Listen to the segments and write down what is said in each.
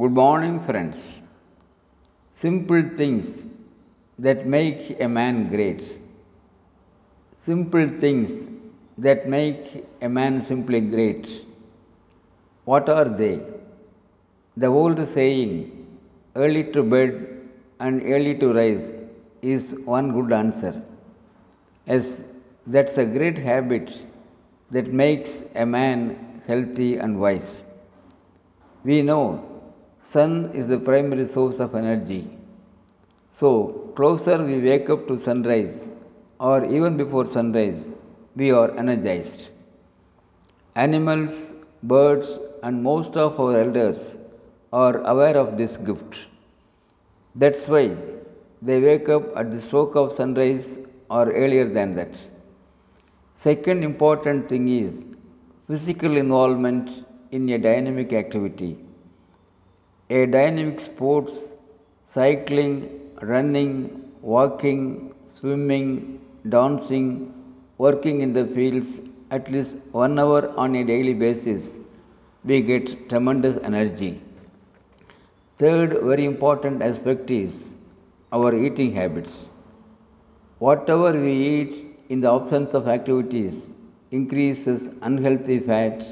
Good morning, friends. Simple things that make a man great. Simple things that make a man simply great. What are they? The old saying, early to bed and early to rise, is one good answer. As that's a great habit that makes a man healthy and wise. We know sun is the primary source of energy. So, closer we wake up to sunrise or even before sunrise, we are energized. Animals, birds, and most of our elders are aware of this gift. That's why they wake up at the stroke of sunrise or earlier than that. Second important thing is physical involvement in a dynamic activity. A dynamic sports, cycling, running, walking, swimming, dancing, working in the fields at least one hour on a daily basis, we get tremendous energy. Third very important aspect is our eating habits. Whatever we eat in the absence of activities increases unhealthy fat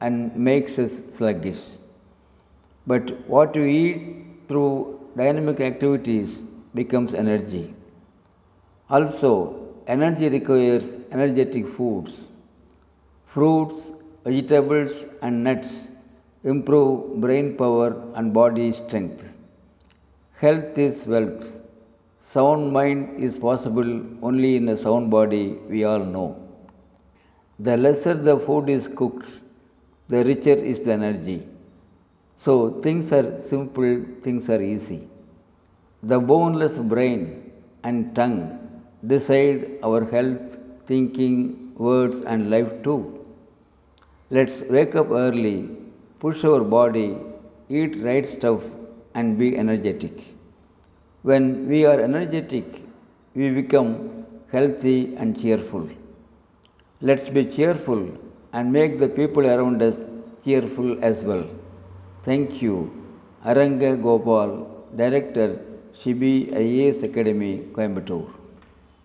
and makes us sluggish. But what we eat through dynamic activities becomes energy. Also, energy requires energetic foods. Fruits, vegetables, and nuts improve brain power and body strength. Health is wealth. Sound mind is possible only in a sound body, we all know. The lesser the food is cooked, the richer is the energy. So, things are simple, things are easy. The boneless brain and tongue decide our health, thinking, words, and life too. Let's wake up early, push our body, eat right stuff, and be energetic. When we are energetic, we become healthy and cheerful. Let's be cheerful and make the people around us cheerful as well. Thank you. Aranga Gopal, Director, Shibi IAS Academy, Coimbatore.